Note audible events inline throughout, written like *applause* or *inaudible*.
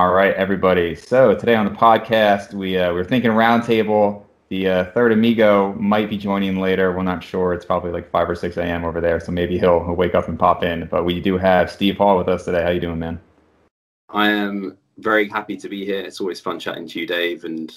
All right, everybody. So today on the podcast, we uh, we're thinking roundtable. The uh, third amigo might be joining later. We're not sure. It's probably like five or six a.m. over there, so maybe he'll, he'll wake up and pop in. But we do have Steve Hall with us today. How you doing, man? I am very happy to be here. It's always fun chatting to you, Dave, and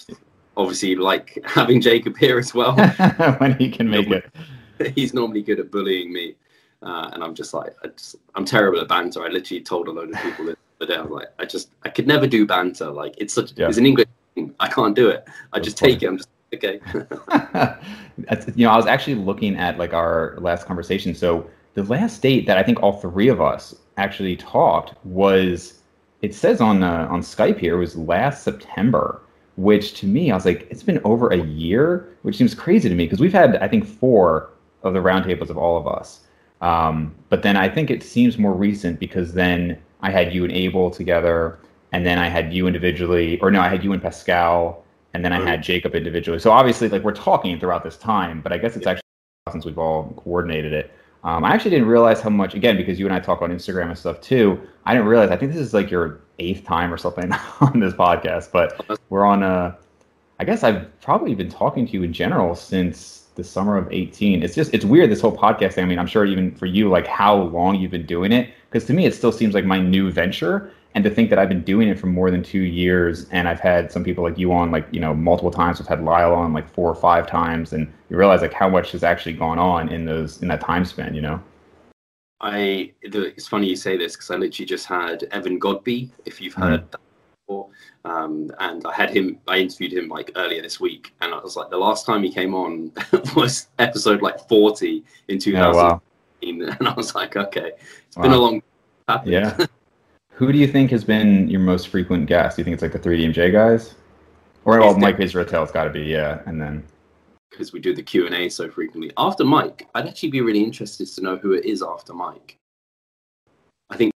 obviously like having Jacob here as well *laughs* when he can make it. *laughs* He's normally good at bullying me, uh, and I'm just like I just, I'm terrible at banter. I literally told a load of people day. I was like, I just I could never do banter. Like it's such yeah. it's an English thing. I can't do it. I just take it. I'm just okay. *laughs* *laughs* you know, I was actually looking at like our last conversation. So the last date that I think all three of us actually talked was it says on uh, on Skype here was last September, which to me I was like it's been over a year, which seems crazy to me because we've had I think four of the roundtables of all of us. Um, but then I think it seems more recent because then I had you and Abel together, and then I had you individually, or no, I had you and Pascal, and then I had Jacob individually. So obviously, like we're talking throughout this time, but I guess it's actually since we've all coordinated it. Um, I actually didn't realize how much, again, because you and I talk on Instagram and stuff too. I didn't realize. I think this is like your eighth time or something *laughs* on this podcast, but we're on a. I guess I've probably been talking to you in general since the summer of 18. It's just it's weird this whole podcast thing. I mean, I'm sure even for you, like how long you've been doing it, because to me it still seems like my new venture and to think that I've been doing it for more than two years, and I've had some people like you on, like you know, multiple times. I've had Lyle on like four or five times, and you realize like how much has actually gone on in those in that time span. You know. I it's funny you say this because I literally just had Evan Godby, if you've heard mm-hmm. that before, um, and I had him. I interviewed him like earlier this week, and I was like, the last time he came on *laughs* was episode like forty in two thousand, oh, wow. *laughs* and I was like, okay, it's wow. been a long. Time. Yeah. *laughs* Who do you think has been your most frequent guest? Do you think it's like the 3DMJ guys? Or well, Mike Israetel's got to be, yeah, and then because we do the Q and A so frequently. After Mike, I'd actually be really interested to know who it is after Mike. I think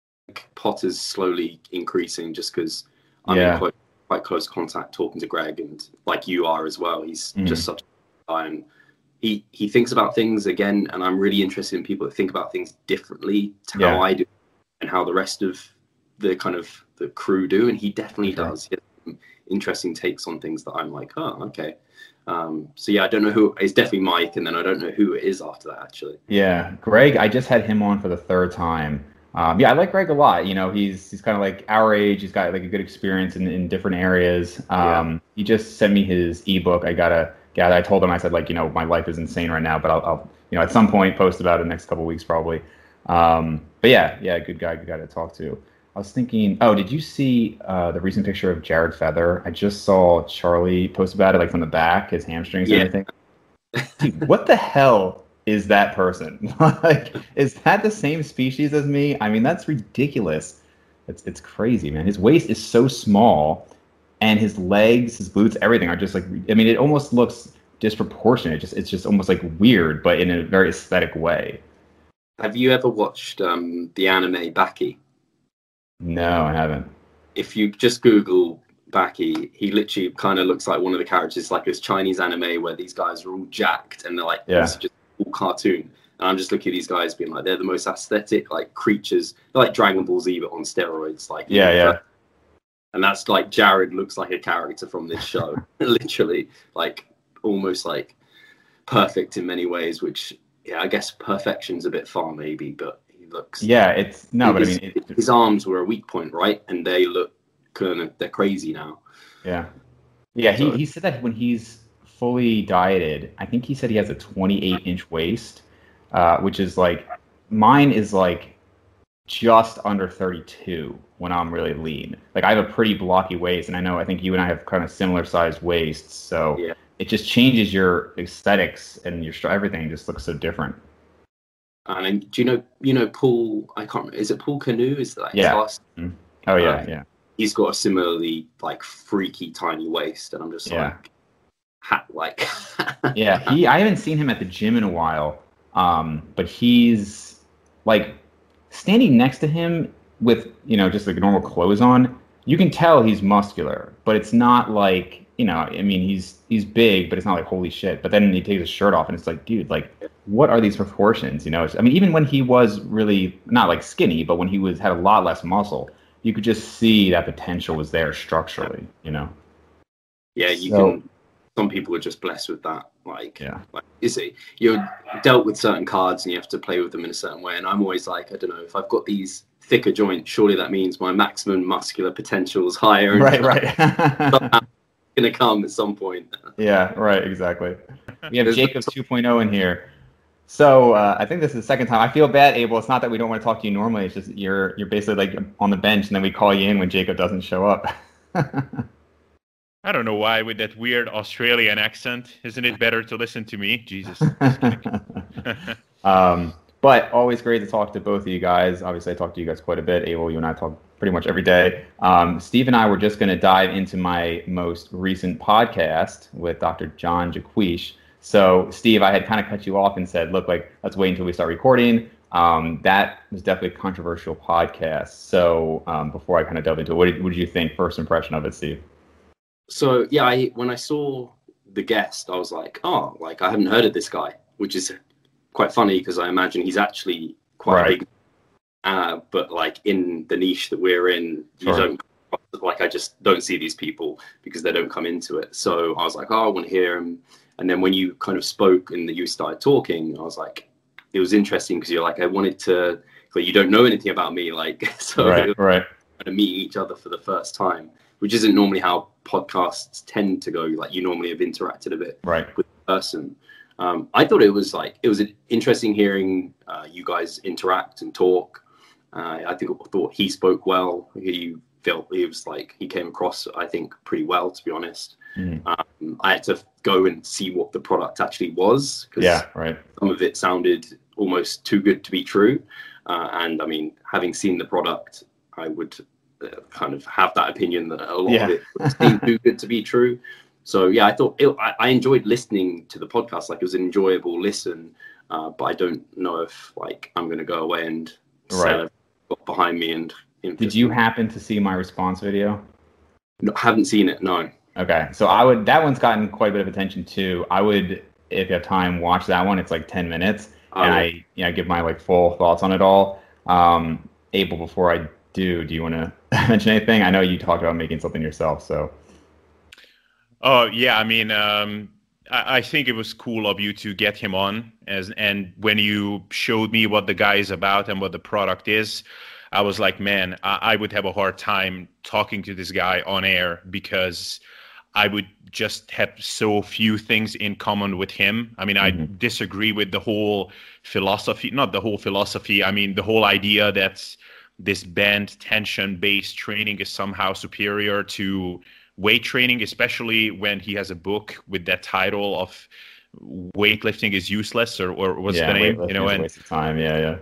Potter's slowly increasing just because I'm yeah. in quite, quite, close contact talking to Greg and like you are as well. He's mm. just such a guy and he he thinks about things again, and I'm really interested in people that think about things differently to yeah. how I do and how the rest of the kind of the crew do, and he definitely okay. does. He interesting takes on things that I'm like, oh, okay. Um, so yeah, I don't know who. It's definitely Mike, and then I don't know who it is after that. Actually. Yeah, Greg. I just had him on for the third time. Um, yeah, I like Greg a lot. You know, he's he's kind of like our age. He's got like a good experience in, in different areas. Um, yeah. He just sent me his ebook. I gotta yeah. I told him I said like you know my life is insane right now, but I'll, I'll you know at some point post about it next couple weeks probably. Um, but yeah, yeah, good guy, good guy to talk to. I was thinking, oh, did you see uh, the recent picture of Jared Feather? I just saw Charlie post about it, like from the back, his hamstrings yeah. and everything. Dude, what the hell is that person? *laughs* like, is that the same species as me? I mean, that's ridiculous. It's it's crazy, man. His waist is so small, and his legs, his glutes, everything are just like. I mean, it almost looks disproportionate. It just it's just almost like weird, but in a very aesthetic way. Have you ever watched um, the anime Baki? No, I haven't. If you just Google Baki, he literally kind of looks like one of the characters, like this Chinese anime where these guys are all jacked and they're like, yeah. just all cartoon. And I'm just looking at these guys being like, they're the most aesthetic like creatures. They're like Dragon Ball Z, but on steroids. Like, yeah, know, yeah. And that's like Jared looks like a character from this show, *laughs* *laughs* literally, like almost like perfect in many ways. Which, yeah, I guess perfection's a bit far, maybe, but he looks. Yeah, it's no, but I mean, it, his arms were a weak point, right? And they look kind of they're crazy now. Yeah, yeah. He so, he said that when he's fully dieted, I think he said he has a 28 inch waist, uh, which is like mine is like just under 32 when I'm really lean. Like I have a pretty blocky waist, and I know I think you and I have kind of similar sized waists, so yeah. it just changes your aesthetics and your everything just looks so different. And do you know, you know, Paul? I can't. Remember, is it Paul Canoe? Is that yeah? Mm-hmm. Oh yeah, uh, yeah. He's got a similarly like freaky tiny waist, and I'm just yeah. like, hat like. *laughs* yeah, he. I haven't seen him at the gym in a while, um, but he's like standing next to him with you know just like normal clothes on. You can tell he's muscular, but it's not like you know, I mean, he's he's big, but it's not like holy shit. But then he takes his shirt off, and it's like, dude, like, what are these proportions? You know, I mean, even when he was really not like skinny, but when he was had a lot less muscle, you could just see that potential was there structurally, you know. Yeah, you so, can. Some people are just blessed with that. Like, yeah, like you see, you're dealt with certain cards and you have to play with them in a certain way. And I'm always like, I don't know, if I've got these thicker joint, surely that means my maximum muscular potential is higher. *laughs* Right, right. going to come at some point. yeah, right, exactly. We have Jacobs 2.0 in here. So uh, I think this is the second time. I feel bad, Abel. It's not that we don't want to talk to you normally. It's just you're you're basically like on the bench, and then we call you in when Jacob doesn't show up. *laughs* I don't know why with that weird Australian accent. Isn't it better to listen to me? Jesus. *laughs* um, but always great to talk to both of you guys. Obviously, I talk to you guys quite a bit. Abel, you and I talk pretty much every day. Um, Steve and I were just going to dive into my most recent podcast with Dr. John Jaquish. So, Steve, I had kind of cut you off and said, look, like, let's wait until we start recording. Um, that was definitely a controversial podcast. So, um, before I kind of delve into it, what did, what did you think? First impression of it, Steve? So, yeah, I, when I saw the guest, I was like, oh, like, I haven't heard of this guy, which is quite funny because I imagine he's actually quite right. big uh, but like in the niche that we're in, you sure. don't like I just don't see these people because they don't come into it. So I was like, oh, I want to hear him. And then when you kind of spoke and you started talking, I was like, it was interesting because you're like, I wanted to, but you don't know anything about me, like *laughs* so right, right. Kind of meeting each other for the first time, which isn't normally how podcasts tend to go. Like you normally have interacted a bit right. with the person. Um, I thought it was like it was interesting hearing uh, you guys interact and talk. Uh, I think thought he spoke well. He felt he was like he came across, I think, pretty well. To be honest, mm. um, I had to go and see what the product actually was because yeah, right. Some of it sounded almost too good to be true, uh, and I mean, having seen the product, I would uh, kind of have that opinion that a lot yeah. of it seemed too good to be true. So yeah, I thought it, I, I, enjoyed listening to the podcast. Like it was an enjoyable listen, uh, but I don't know if like I'm going to go away and right behind me and. Did you happen to see my response video? No, haven't seen it. No. Okay, so I would. That one's gotten quite a bit of attention too. I would, if you have time, watch that one. It's like ten minutes, oh. and I, you know, give my like full thoughts on it all. Um, Abel, before I do, do you want to *laughs* mention anything? I know you talked about making something yourself, so. Oh yeah, I mean, um, I, I think it was cool of you to get him on, as and when you showed me what the guy is about and what the product is, I was like, man, I, I would have a hard time talking to this guy on air because I would just have so few things in common with him. I mean, mm-hmm. I disagree with the whole philosophy, not the whole philosophy. I mean, the whole idea that this band tension based training is somehow superior to weight training, especially when he has a book with that title of weightlifting is useless or, or what's yeah, the name? You know, and waste of time. Yeah, yeah.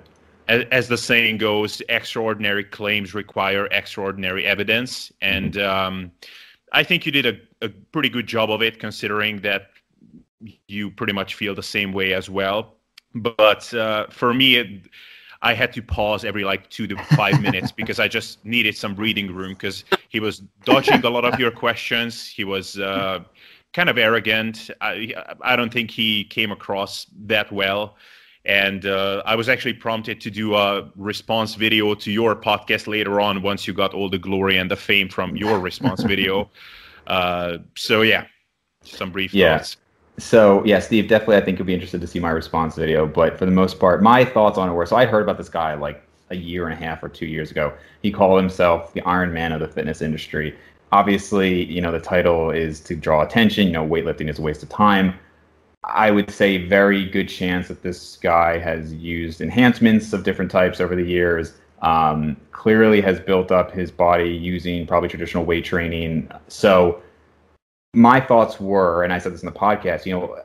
As, as, the saying goes, extraordinary claims require extraordinary evidence, and mm-hmm. um, I think you did a, a pretty good job of it, considering that you pretty much feel the same way as well. But uh, for me, it, I had to pause every like two to five minutes *laughs* because I just needed some breathing room because he was dodging a lot of your questions. He was uh, kind of arrogant. I, I don't think he came across that well. And uh, I was actually prompted to do a response video to your podcast later on once you got all the glory and the fame from your response video. *laughs* Uh, so, yeah, some brief yeah. thoughts. So yeah, Steve, definitely I think you'll be interested to see my response video. But for the most part, my thoughts on it were so I heard about this guy like a year and a half or two years ago. He called himself the Iron Man of the fitness industry. Obviously, you know, the title is to draw attention, you know, weightlifting is a waste of time. I would say very good chance that this guy has used enhancements of different types over the years. Um, clearly has built up his body using probably traditional weight training. So my thoughts were, and I said this in the podcast, you know,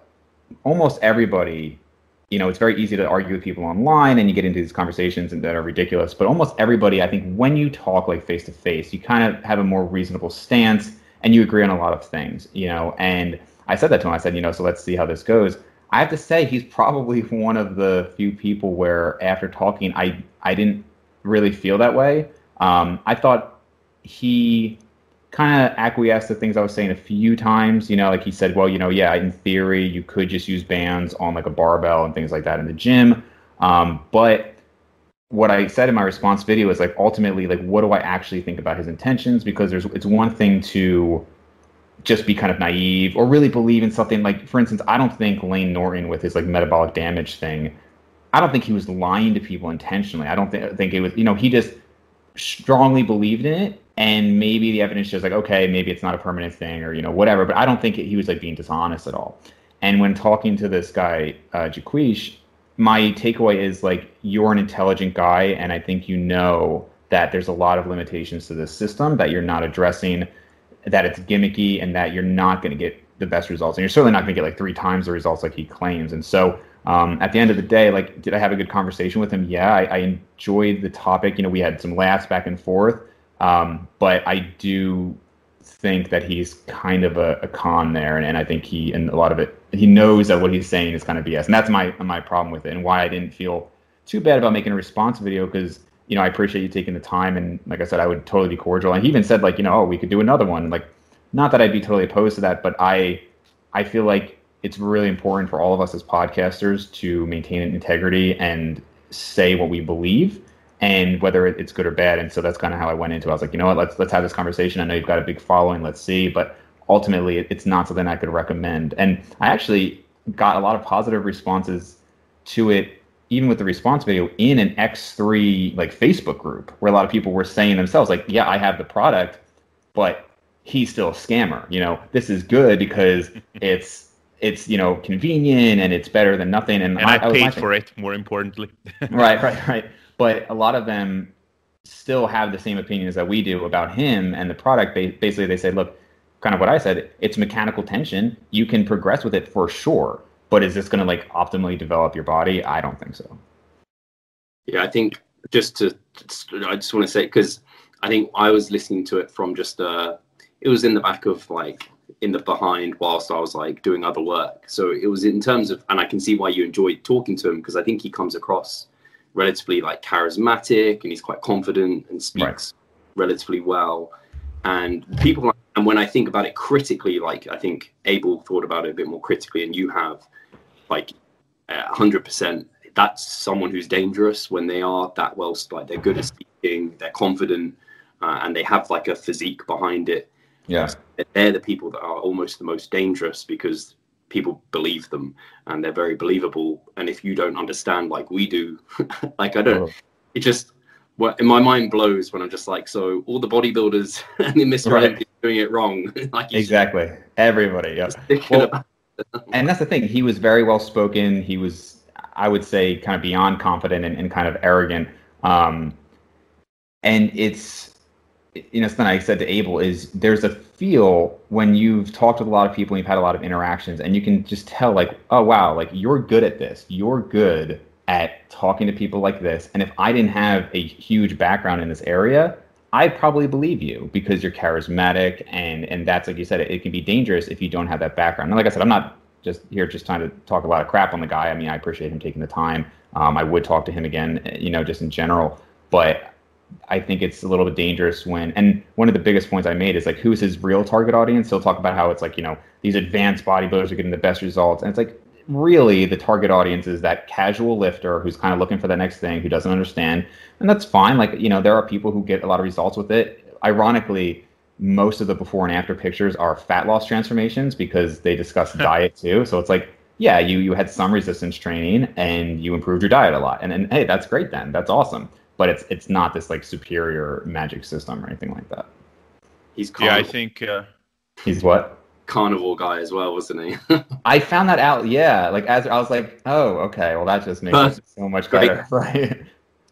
almost everybody, you know, it's very easy to argue with people online and you get into these conversations and that are ridiculous, but almost everybody, I think when you talk like face to face, you kind of have a more reasonable stance and you agree on a lot of things, you know, and I said that to him. I said, you know, so let's see how this goes. I have to say he's probably *laughs* one of the few people where after talking, I I didn't really feel that way. Um, I thought he kind of acquiesced to things I was saying a few times. You know, like he said, well, you know, yeah, in theory, you could just use bands on like a barbell and things like that in the gym. Um, but what I said in my response video is like ultimately like what do I actually think about his intentions because there's it's one thing to just be kind of naive or really believe in something like for instance I don't think Layne Norton with his like metabolic damage thing I don't think he was lying to people intentionally I don't think think it was you know he just strongly believed in it and maybe the evidence shows like okay maybe it's not a permanent thing or you know whatever but I don't think he was like being dishonest at all. And when talking to this guy uh, Jaquish my takeaway is like you're an intelligent guy and i think you know that there's a lot of limitations to this system that you're not addressing that it's gimmicky and that you're not going to get the best results. And you're certainly not going to get like three times the results like he claims. And so um, at the end of the day like did i have a good conversation with him? Yeah I, I enjoyed the topic. You know we had some laughs back and forth. Um, but i do think that he's kind of a, a con there, and, and I think he and a lot of it he knows that what he's saying is kind of BS, and that's my my problem with it, and why I didn't feel too bad about making a response video because you know I appreciate you taking the time, and like I said, I would totally be cordial, and he even said like you know oh we could do another one, like not that I'd be totally opposed to that, but I I feel like it's really important for all of us as podcasters to maintain integrity and say what we believe and whether it's good or bad. And so that's kind of how I went into. it. I was like, you know what, let's let's have this conversation. I know you've got a big following. Let's see, but ultimately, it's not something I could recommend. And I actually got a lot of positive responses to it, even with the response video in an X3 like Facebook group, where a lot of people were saying themselves, like, yeah, I have the product, but he's still a scammer. You know, this is good because *laughs* it's it's you know convenient and it's better than nothing. And, and I, I paid for it. More importantly, *laughs* right, right, right but a lot of them still have the same opinions that we do about him and the product. Basically, they say, look, kind of what I said, it's mechanical tension. You can progress with it for sure, but is this going to like optimally develop your body? I don't think so. Yeah, I think just to, I just want to say because I think I was listening to it from just uh, it was in the back of like in the behind whilst I was like doing other work. So it was in terms of, and I can see why you enjoyed talking to him because I think he comes across relatively like charismatic and he's quite confident and speaks right. relatively well. And people, and when I think about it critically, like I think Abel thought about it a bit more critically, and you have, like, hundred percent. That's someone who's dangerous when they are that well, like they're good at speaking, they're confident, uh, and they have like a physique behind it. Yeah, they're the people that are almost the most dangerous because people believe them and they're very believable. And if you don't understand like we do, *laughs* like I don't, oh. it just what in my mind blows when I'm just like, so all the bodybuilders *laughs* and the Mr. Right. Olympia doing it wrong. *laughs* like exactly, everybody. Yeah. Well, and that's the thing. He was very well spoken. He was, I would say, kind of beyond confident and, and kind of arrogant. Um, and it's you know, something I said to Abel is there's a feel when you've talked with a lot of people and you've had a lot of interactions, and you can just tell, like, oh wow, like you're good at this. You're good at talking to people like this. And if I didn't have a huge background in this area, I'd probably believe you because you're charismatic, and and that's like you said, it, it can be dangerous if you don't have that background. And like I said, I'm not just here just trying to talk a lot of crap on the guy. I mean, I appreciate him taking the time. Um, I would talk to him again, you know, just in general. But I think it's a little bit dangerous when, and one of the biggest points I made is like, who's his real target audience? He'll talk about how it's like, you know, these advanced bodybuilders are getting the best results. And it's like, really, the target audience is that casual lifter who's kind of looking for the next thing, who doesn't understand. And that's fine. Like, you know, there are people who get a lot of results with it. Ironically, most of the before and after pictures are fat loss transformations because they discuss diet too. So it's like, yeah, you you had some resistance training and you improved your diet a lot. And then hey, that's great then. That's awesome but it's it's not this like superior magic system or anything like that. He's carnivore. yeah, I think uh... he's what carnivore guy as well, wasn't he? *laughs* I found that out. Yeah, like as I was like, oh, okay, well that just makes it so much better, *laughs* right?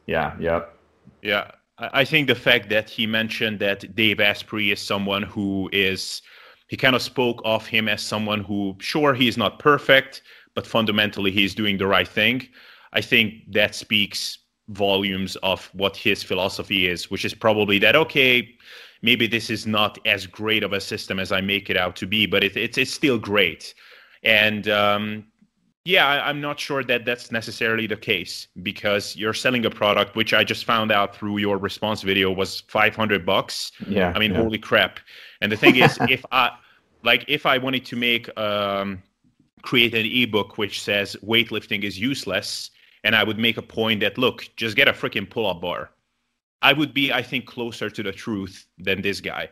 yeah, yep. Yeah, I think the fact that he mentioned that Dave Asprey is someone who is he kind of spoke of him as someone who sure he's not perfect, but fundamentally he's doing the right thing. I think that speaks volumes of what his philosophy is, which is probably that okay, maybe this is not as great of a system as I make it out to be, but it, it's it's still great. And um, yeah, I, am not sure that that's necessarily the case because you're selling a product which I just found out through your response video was 500 bucks. Yeah, I mean, yeah. holy crap! And the thing is, *laughs* if I like, if I wanted to make um, create an ebook which says weightlifting is useless and I would make a point that look, just get a freaking pull-up bar. I would be, I think, closer to the truth than this guy,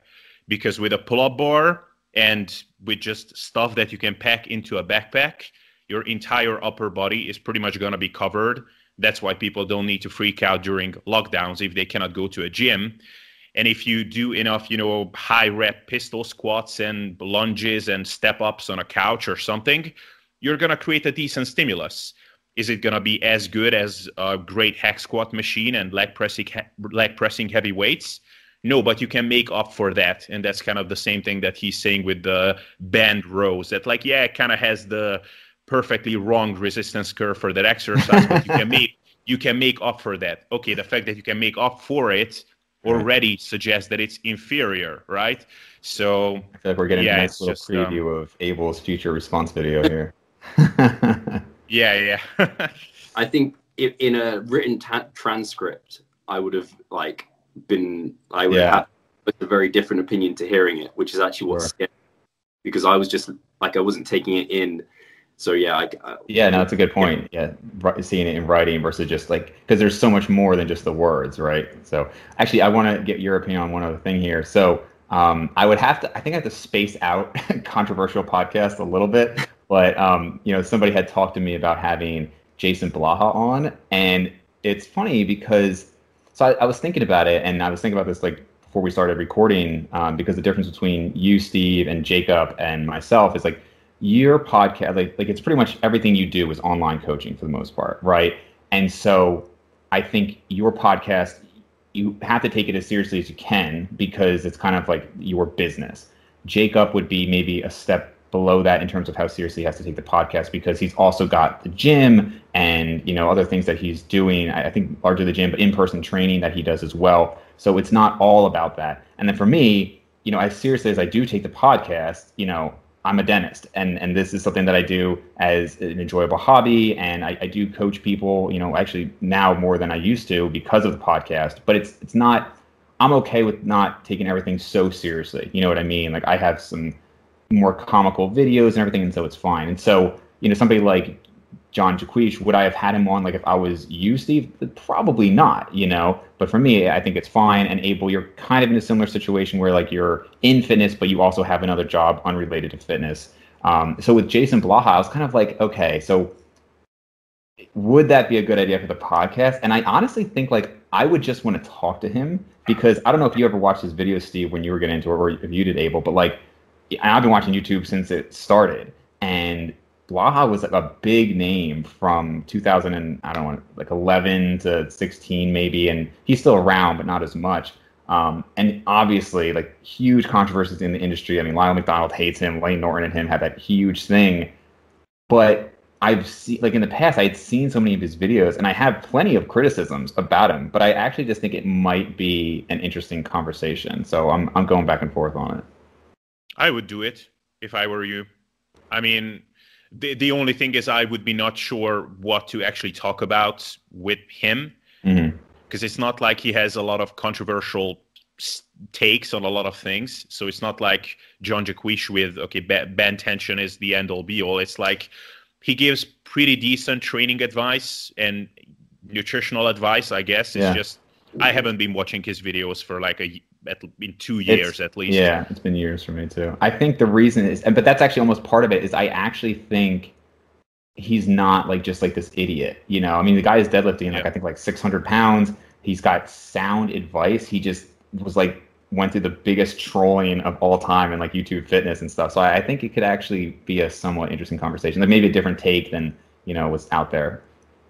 because with a pull-up bar and with just stuff that you can pack into a backpack, your entire upper body is pretty much to be covered. That's why people don't need to freak out during lockdowns if they cannot go to a gym. And if you do enough, you know, high rep pistol squats and lunges and step ups on a couch or something, you're going to create a decent stimulus. Is it going to be as good as a great hack squat machine and leg pressing, leg pressing heavy weights? No, but you can make up for that. And that's kind of the same thing that he's saying with the band rows that, like, yeah, it kind of has the perfectly wrong resistance curve for that exercise, but you can make *laughs* you can make up for that. Okay, the fact that you can make up for it already suggests that it's inferior, right? So I feel like we're getting yeah, a nice little just, preview um, of Abel's future response video here. *laughs* yeah, yeah. *laughs* I think in a written ta- transcript, I would have like been I would yeah. have a very different opinion to hearing it, which is actually what's sure. because I was just like I wasn't taking it in so yeah I, I, yeah no that's a good point yeah. yeah seeing it in writing versus just like because there's so much more than just the words right so actually i want to get your opinion on one other thing here so um, i would have to i think i have to space out *laughs* controversial podcasts a little bit but um, you know somebody had talked to me about having jason blaha on and it's funny because so I, I was thinking about it and i was thinking about this like before we started recording um, because the difference between you steve and jacob and myself is like your podcast like, like it's pretty much everything you do is online coaching for the most part right? And so i think your podcast you have to take it as seriously as you can because it's kind of like your business. Jacob would be maybe a step below that in terms of how seriously he has to take the podcast because he's also got the gym and you know other things that he's doing i think largely the gym but in-person training that he does as well so it's not all about that and then for me you know as seriously as i do take the podcast you know I'm a dentist, and and this is something that I do as an enjoyable hobby, and I, I, do coach people. You know, actually now more than I used to because of the podcast. But it's it's not. I'm okay with not taking everything so seriously. You know what I mean? Like I have some more comical videos and everything, and so it's fine. And so you know, somebody like John Jaquish, would I have had him on like if I was you, Steve? Probably not, you know. But for me, I think it's fine. And Abel, you're kind of in a similar situation where like you're in fitness, but you also have another job unrelated to fitness. Um, so with Jason Blaha, I was kind of like, okay, so would that be a good idea for the podcast? And I honestly think like I would just want to talk to him because I don't know if you ever watched his videos, Steve, when you were getting into it, or if you did, Abel, but like I've been watching YouTube since it started, and Blaha was like a big name from 2000 and I don't know, like 11 to 16 maybe, and he's still around, but not as much. Um, and obviously, like huge controversies in the industry. I mean, Lyle McDonald hates him. Layne Norton and him had that huge thing. But I've seen, like in the past, I had seen so many of his videos, and I have plenty of criticisms about him. But I actually just think it might be an interesting conversation. So I'm I'm going back and forth on it. I would do it if I were you. I mean, the the only thing is I would be not sure what to actually talk about with him because mm-hmm. it's not like he has a lot of controversial takes on a lot of things. So it's not like John Jaquish with okay, band tension is the end all be all. It's like he gives pretty decent training advice and nutritional advice. I guess it's yeah. just I haven't been watching his videos for like a at, in two years it's, at least. Yeah, it's been years for me too. I think the reason is, but that's actually almost part of it. Is I actually think he's not like just like this idiot. You know, I mean, the guy is deadlifting like I think like 600 pounds. He's got sound advice. He just was like went through the biggest trolling of all time in like YouTube fitness and stuff. So I, I think it could actually be a somewhat interesting conversation. Like maybe a different take than you know was out there.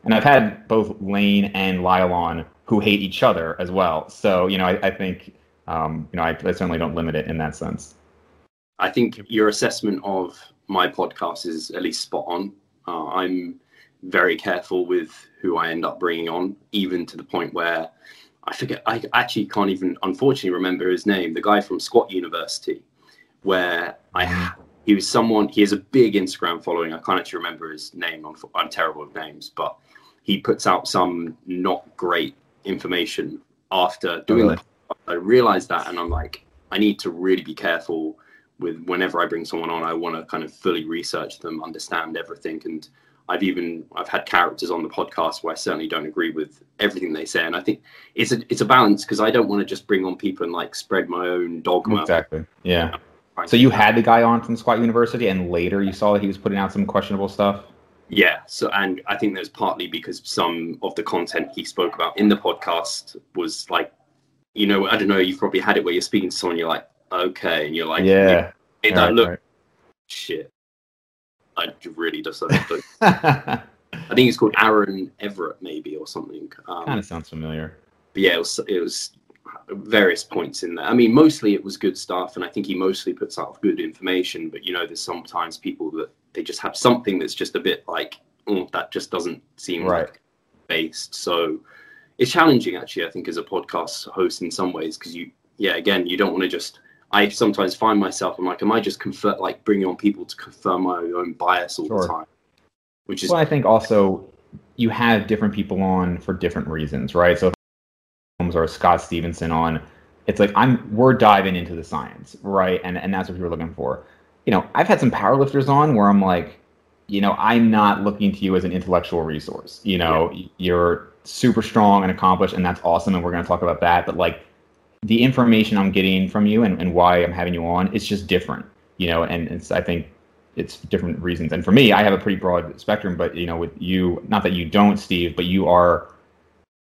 And I've had both Layne and Lyle on who hate each other as well. So you know, I, I think um, you know, I, I certainly don't limit it in that sense. I think your assessment of my podcast is at least spot on. Uh, I'm very careful with who I end up bringing on, even to the point where I forget. I actually can't even, unfortunately, remember his name. The guy from Squat University, where I he was someone. He has a big Instagram following. I can't actually remember his name. I'm, I'm terrible with names, but he puts out some not great information after doing really? I realized that, and I'm like, I need to really be careful with whenever I bring someone on. I want to kind of fully research them, understand everything, and I've even I've had characters on the podcast where I certainly don't agree with everything they say, and I think it's a it's a balance because I don't want to just bring on people and like spread my own dogma. Exactly. Yeah. So you had the guy on from Squat University, and later you saw that he was putting out some questionable stuff. Yeah. So, and I think there's partly because some of the content he spoke about in the podcast was like, you know, I don't know. You've probably had it where you're speaking to someone, you're like, okay, and you're like, yeah, hey, that right, look, right. shit. I really just *laughs* I think it's called Aaron Everett, maybe or something. Um, kind of sounds familiar. But yeah, it was, it was various points in there. I mean, mostly it was good stuff, and I think he mostly puts out good information. But you know, there's sometimes people that they just have something that's just a bit like, oh, that just doesn't seem right. like based. So it's challenging, actually. I think as a podcast host in some ways, because you, yeah, again, you don't want to just. I sometimes find myself, I'm like, am I just confer- like bringing on people to confirm my own bias all sure. the time? Which is. Well, I think also you have different people on for different reasons, right? So if Helms or Scott Stevenson on, it's like I'm we're diving into the science, right? And and that's what you're looking for. You know, I've had some powerlifters on where I'm like, you know, I'm not looking to you as an intellectual resource. You know, yeah. you're super strong and accomplished, and that's awesome, and we're gonna talk about that. But like the information I'm getting from you and, and why I'm having you on, it's just different. You know, and it's I think it's different reasons. And for me, I have a pretty broad spectrum, but you know, with you, not that you don't, Steve, but you are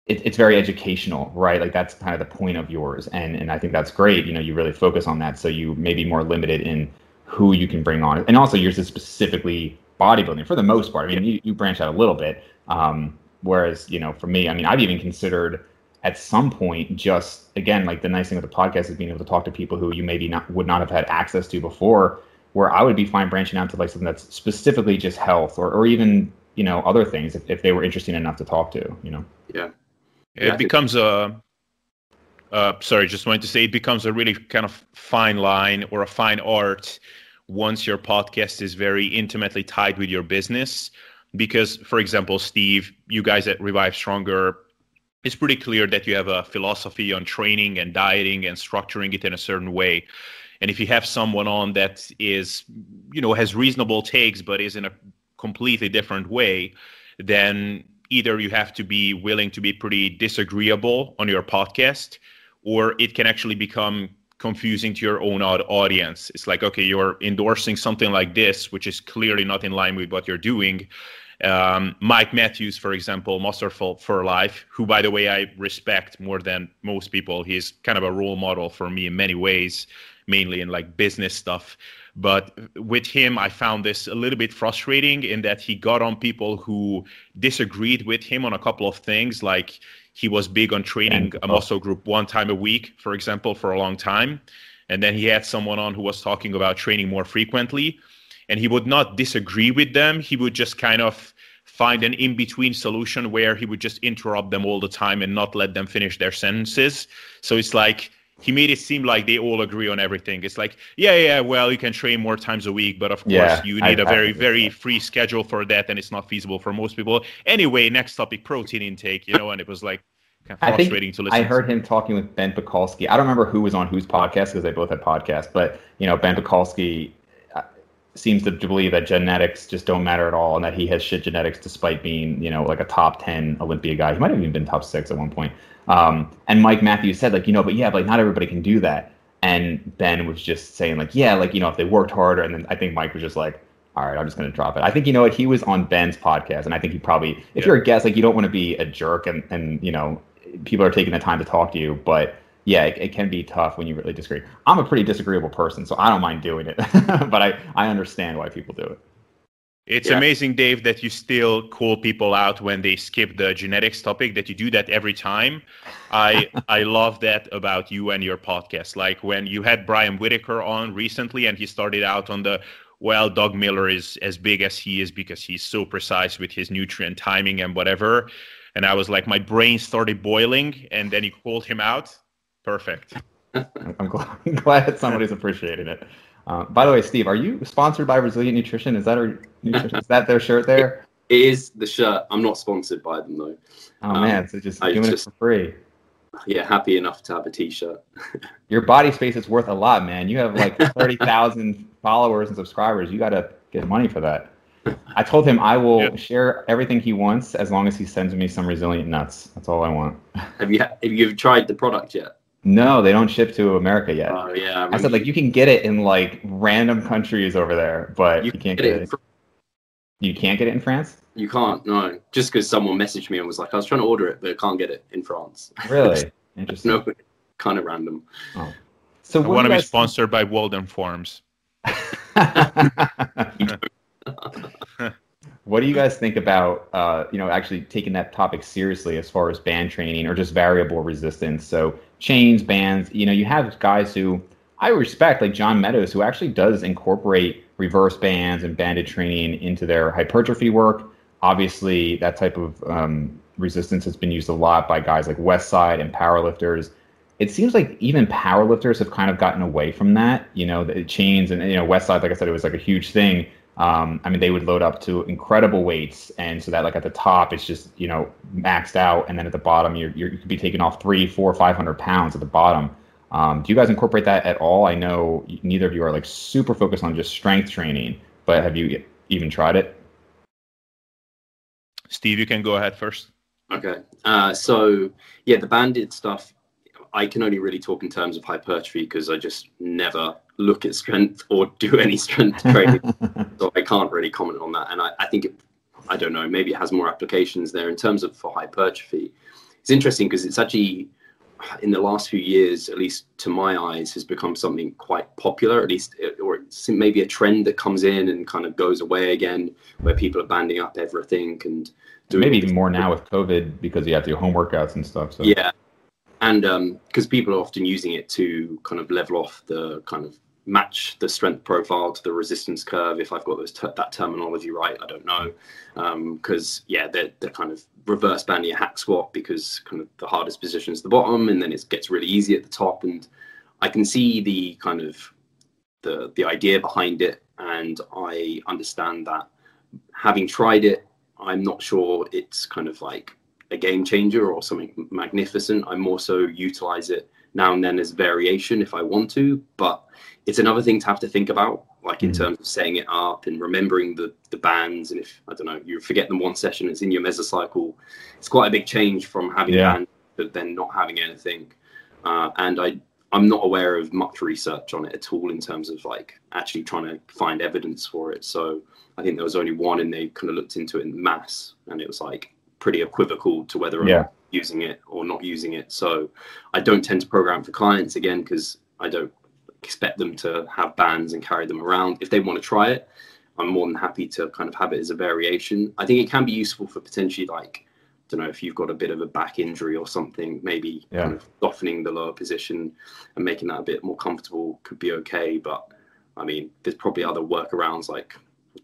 it, it's very educational, right? Like that's kind of the point of yours, and and I think that's great. You know, you really focus on that, so you may be more limited in who you can bring on, and also yours is specifically bodybuilding for the most part. I mean, you, you branch out a little bit, um, whereas you know, for me, I mean, I've even considered at some point just again like the nice thing with the podcast is being able to talk to people who you maybe not would not have had access to before where i would be fine branching out to like something that's specifically just health or, or even you know other things if, if they were interesting enough to talk to you know yeah it yeah. becomes a uh, sorry, just wanted to say it becomes a really kind of fine line or a fine art once your podcast is very intimately tied with your business. Because, for example, Steve, you guys at Revive Stronger, it's pretty clear that you have a philosophy on training and dieting and structuring it in a certain way. And if you have someone on that is, you know, has reasonable takes but is in a completely different way, then either you have to be willing to be pretty disagreeable on your podcast or it can actually become confusing to your own audience. It's like okay you're endorsing something like this which is clearly not in line with what you're doing. Um, mike matthews for example muscle for, for life who by the way i respect more than most people. He's kind of a role model for me in many ways mainly in like business stuff. But with him, I found this a little bit frustrating in that he got on people who disagreed with him on a couple of things. Like he was big on training a muscle group one time a week, for example, for a long time. And then he had someone on who was talking about training more frequently. And he would not disagree with them. He would just kind of find an in between solution where he would just interrupt them all the time and not let them finish their sentences. So it's like, he made it seem like they all agree on everything. It's like, yeah, yeah, well, you can train more times a week, but of course, yeah, you need I, a very, very free schedule for that, and it's not feasible for most people. Anyway, next topic: protein intake. You know, and it was like kind of frustrating to listen. I heard him talking with Ben Pakulski. I don't remember who was on whose podcast because they both had podcasts, but you know, Ben Pakulski uh, seems to believe that genetics just don't matter at all, and that he has shit genetics despite being, you know, like a top ten Olympia guy. He might have even been top six at one point. Um, and Mike Matthews said, like, you know, but yeah, but like not everybody can do that. And Ben was just saying, like, yeah, like, you know, if they worked harder. And then I think Mike was just like, all right, I'm just going to drop it. I think, you know what, he was on Ben's podcast. And I think he probably, if yeah. you're a guest, like, you don't want to be a jerk and, and, you know, people are taking the time to talk to you. But yeah, it, it can be tough when you really disagree. I'm a pretty disagreeable person, so I don't mind doing it. *laughs* but I, I understand why people do it. It's yeah. amazing, Dave, that you still call people out when they skip the genetics topic. That you do that every time. I *laughs* I love that about you and your podcast. Like when you had Brian Whitaker on recently, and he started out on the well, Doug Miller is as big as he is because he's so precise with his nutrient timing and whatever. And I was like, my brain started boiling, and then you called him out. Perfect. *laughs* *laughs* I'm glad, I'm glad somebody's appreciating it. Uh, by the way, Steve, are you sponsored by Resilient Nutrition? Is that our nutrition? is that their shirt there? It is the shirt. I'm not sponsored by them though. Oh um, man, so just I giving just, it for free. Yeah, happy enough to have a T-shirt. *laughs* Your body space is worth a lot, man. You have like thirty thousand followers and subscribers. You got to get money for that. I told him I will yeah. share everything he wants as long as he sends me some resilient nuts. That's all I want. Have you have you tried the product yet? No, they don't ship to America yet. Oh yeah. I, I said like you can get it in like random countries over there, but you, you can't get, get it. it. You can't get it in France. You can't, no. Just because someone messaged me and was like, I was trying to order it, but I can't get it in France. *laughs* Really? Interesting. no, kind of random. Oh. So I want to be sponsored by Walden Farms. *laughs* what do you guys think about, uh, you know, actually taking that topic seriously as far as band training or just variable resistance? So chains, bands, you know, you have guys who I respect, like John Meadows, who actually does incorporate reverse bands and banded training into their hypertrophy work. Obviously, that type of um, resistance has been used a lot by guys like Westside and powerlifters. It seems like even powerlifters have kind of gotten away from that. You know, the chains and you know Westside, like I said, it was like a huge thing. Um, I mean, they would load up to incredible weights, and so that like at the top it's just you know maxed out, and then at the bottom you're, you're you could be taking off three, four, five hundred pounds at the bottom. Um, do you guys incorporate that at all? I know neither of you are like super focused on just strength training, but have you even tried it? Steve, you can go ahead first. Okay. Uh, so yeah, the banded stuff, I can only really talk in terms of hypertrophy because I just never look at strength or do any strength *laughs* training, so I can't really comment on that. And I, I think it, I don't know, maybe it has more applications there in terms of for hypertrophy. It's interesting because it's actually in the last few years, at least to my eyes, has become something quite popular. At least, eh, or maybe a trend that comes in and kind of goes away again, where people are banding up everything and maybe even more now with COVID because you have to do home workouts and stuff. So yeah, and because um, people are often using it to kind of level off the kind of match the strength profile to the resistance curve. If I've got ter- that terminology right, I don't know. Because um, yeah, they're, they're kind of reverse banding a hack squat because kind of the hardest position is the bottom, and then it gets really easy at the top. And I can see the kind of the the idea behind it, and I understand that. Having tried it, I'm not sure it's kind of like a game changer or something magnificent. I more so utilize it now and then as variation if I want to, but it's another thing to have to think about, like in mm. terms of setting it up and remembering the the bands. And if I don't know, you forget them one session, it's in your mesocycle. It's quite a big change from having yeah. bands but then not having anything. Uh, and I I'm not aware of much research on it at all in terms of like actually trying to find evidence for it. So I think there was only one, and they kind of looked into it in mass, and it was like pretty equivocal to whether yeah. I'm using it or not using it. So I don't tend to program for clients again because I don't expect them to have bands and carry them around. If they want to try it, I'm more than happy to kind of have it as a variation. I think it can be useful for potentially like, I don't know, if you've got a bit of a back injury or something, maybe yeah. kind of softening the lower position and making that a bit more comfortable could be okay. But I mean, there's probably other workarounds like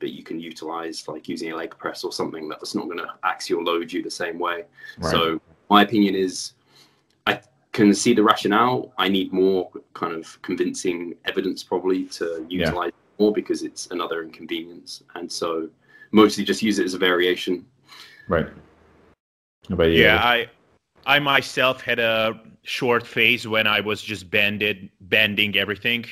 that you can utilize, like using a leg press or something that's not going to axial load you the same way. Right. So my opinion is I can see the rationale. I need more kind of convincing evidence probably to utilize yeah. more because it's another inconvenience. And so mostly just use it as a variation. Right. Yeah, I I myself had a short phase when I was just banded bending everything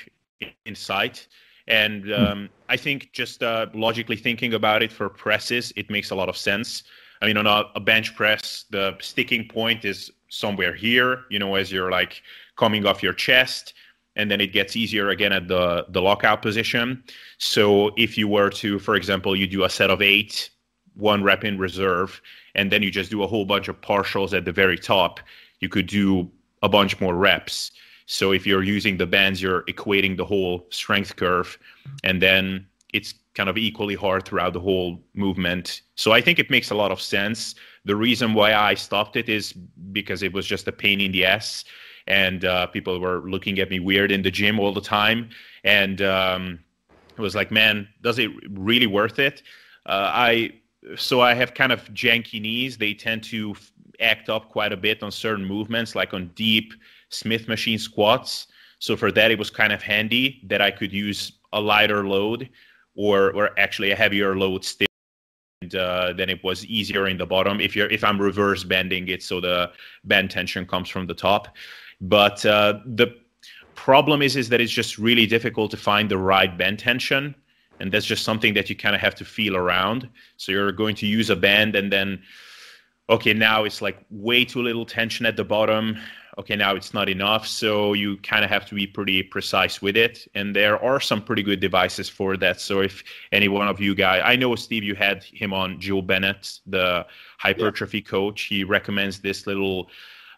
in sight. And hmm. um, I think just uh, logically thinking about it for presses, it makes a lot of sense. I mean, on a, a bench press, the sticking point is somewhere here, you know, as you're like coming off your chest, and then it gets easier again at the the lockout position. So if you were to, for example, you do a set of eight, one rep in reserve, and then you just do a whole bunch of partials at the very top, you could do a bunch more reps. So if you're using the bands, you're equating the whole strength curve, and then it's kind of equally hard throughout the whole movement. So I think it makes a lot of sense. The reason why I stopped it is because it was just a pain in the ass, and uh, people were looking at me weird in the gym all the time, and um, it was like, man, does it really worth it? Uh, I so I have kind of janky knees. They tend to act up quite a bit on certain movements, like on deep Smith machine squats. So for that, it was kind of handy that I could use a lighter load or or actually a heavier load still and uh, then it was easier in the bottom if you're if i'm reverse banding it so the band tension comes from the top but uh, the problem is is that it's just really difficult to find the right band tension and that's just something that you kind of have to feel around. So you're going to use a band, and then okay, now it's like way too little tension at the bottom. Okay, now it's not enough. So you kind of have to be pretty precise with it. And there are some pretty good devices for that. So if any one of you guys, I know Steve, you had him on Joe Bennett, the hypertrophy yeah. coach. He recommends this little.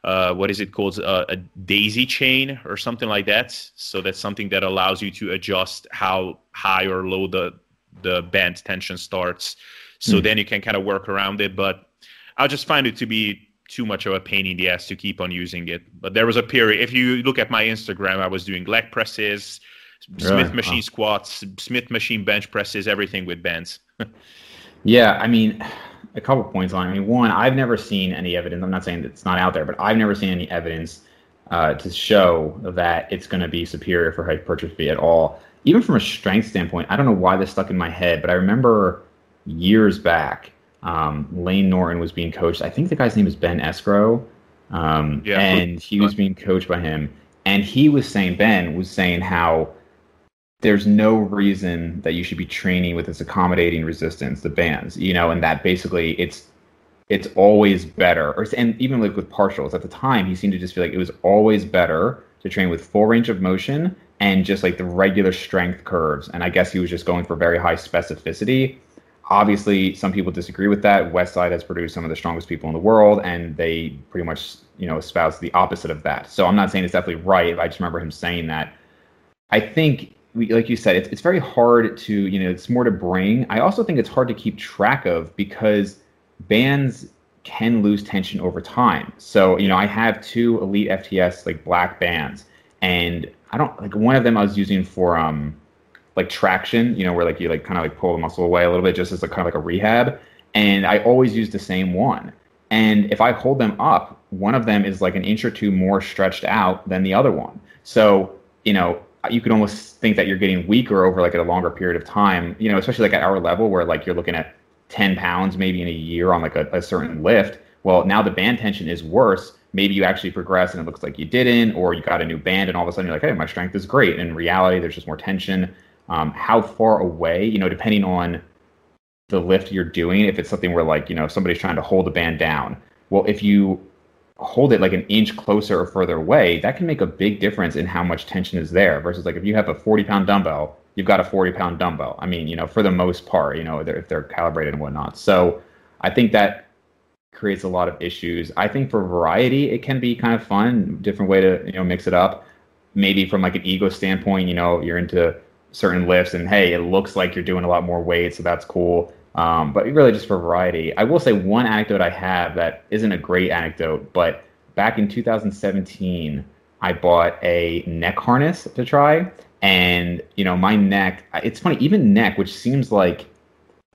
Uh, what is it called? Uh, a daisy chain or something like that. So that's something that allows you to adjust how high or low the the band tension starts. So mm. then you can kind of work around it. But I just find it to be too much of a pain in the ass to keep on using it. But there was a period. If you look at my Instagram, I was doing leg presses, Smith machine squats, Smith machine bench presses, everything with bands. *laughs* yeah, I mean, a couple points on. It. I mean, one, I've never seen any evidence. I'm not saying that it's not out there, but I've never seen any evidence uh, to show that it's going to be superior for hypertrophy at all. Even from a strength standpoint, I don't know why this stuck in my head, but I remember years back um, Layne Norton was being coached. I think the guy's name is Ben Esgro. Um, yeah. And he was being coached by him. And he was saying, Ben was saying how there's no reason that you should be training with this accommodating resistance, the bands, you know, and that basically it's it's always better. Or and even like with partials at the time, he seemed to just feel like it was always better to train with full range of motion and just like the regular strength curves. And I guess he was just going for very high specificity Obviously, some people disagree with that. Westside has produced some of the strongest people in the world, and they pretty much, you know, espouse the opposite of that. So I'm not saying it's definitely right. I just remember him saying that. I think, we, like you said, it's, it's very hard to, you know, it's more to bring. I also think it's hard to keep track of because bands can lose tension over time. So, you know, I have two Elite FTS like black bands, and I don't like one of them I was using for um like traction, you know, where like you like kind of like pull the muscle away a little bit just as a kind of like a rehab. And I always use the same one. And if I hold them up, one of them is like an inch or two more stretched out than the other one. So, you know, you could almost think that you're getting weaker over like a longer period of time, you know, especially like at our level where like you're looking at 10 pounds maybe in a year on like a, a certain lift. Well, now the band tension is worse. Maybe you actually progress and it looks like you didn't, or you got a new band and all of a sudden you're like, hey, my strength is great. And in reality, there's just more tension um, how far away, you know, depending on the lift you're doing, if it's something where like, you know, somebody's trying to hold the band down. Well, if you hold it like an inch closer or further away, that can make a big difference in how much tension is there versus like if you have a 40 pound dumbbell, you've got a 40 pound dumbbell. I mean, you know, for the most part, you know, if they're calibrated and whatnot. So I think that creates a lot of issues. I think for variety, it can be kind of fun, different way to, you know, mix it up. Maybe from like an ego standpoint, you know, you're into certain lifts and hey it looks like you're doing a lot more weight so that's cool. Um, but really just for variety i will say one anecdote i have that isn't a great anecdote but back in 2017 i bought a neck harness to try and you know my neck it's funny even neck which seems like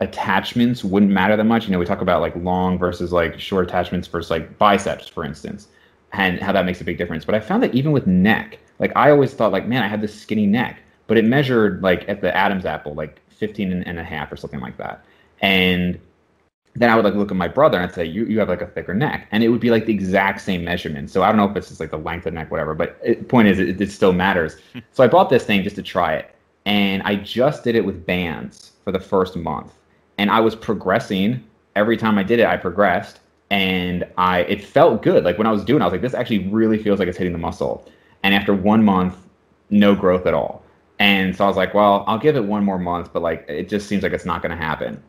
attachments wouldn't matter that much. You know we talk about like long versus like short attachments versus like biceps for instance and how that makes a big difference. But i found that even with neck like i always thought like man i had this skinny neck but it measured like at the Adam's apple, like 15 and a half or something like that. And then I would like look at my brother and I'd say, you, you have like a thicker neck. And it would be like the exact same measurement. So I don't know if it's just like the length of the neck, whatever, but it, point is it, it still matters. Hmm. so I bought this thing just to try it. And I just did it with bands for the first month. And I was progressing every time I did it, I progressed. And I it felt good. Like when I was doing, it, I was like, this actually really feels like it's hitting the muscle. And after one month, no growth at all. And so I was like, well, I'll give it one more month, but like it just seems like it's not going to happen.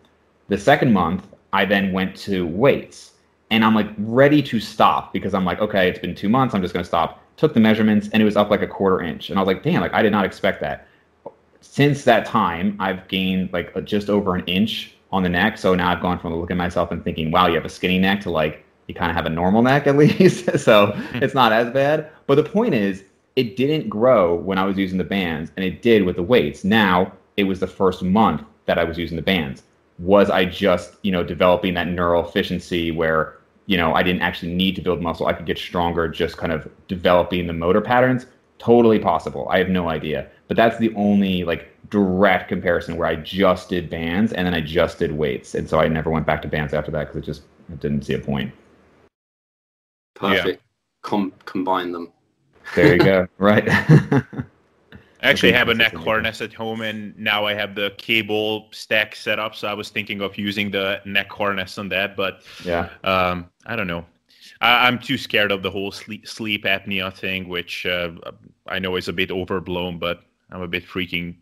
The second month, I then went to weights and I'm like ready to stop because I'm like, okay, it's been two months. I'm just going to stop. Took the measurements and it was up like a quarter inch. And I was like, damn, like I did not expect that. Since that time, I've gained like just over an inch on the neck. So now I've gone from looking at myself and thinking, wow, you have a skinny neck to like, you kind of have a normal neck at *laughs* least. so it's not as bad. But the point is, it didn't grow when I was using the bands, and it did with the weights. Now it was the first month that I was using the bands. Was I just, you know, developing that neural efficiency where, you know, I didn't actually need to build muscle? I could get stronger just kind of developing the motor patterns. Totally possible. I have no idea. But that's the only like direct comparison where I just did bands and then I just did weights. And so I never went back to bands after that because it just I didn't see a point. Perfect. Yeah. Com- combine them. There you go. *laughs* right. I actually have a neck harness at home, and now I have the cable stack set up. So I was thinking of using the neck harness on that, but yeah, um, I don't know. I, am too scared of the whole sleep, sleep apnea thing, which uh, I know is a bit overblown, but I'm a bit freaking,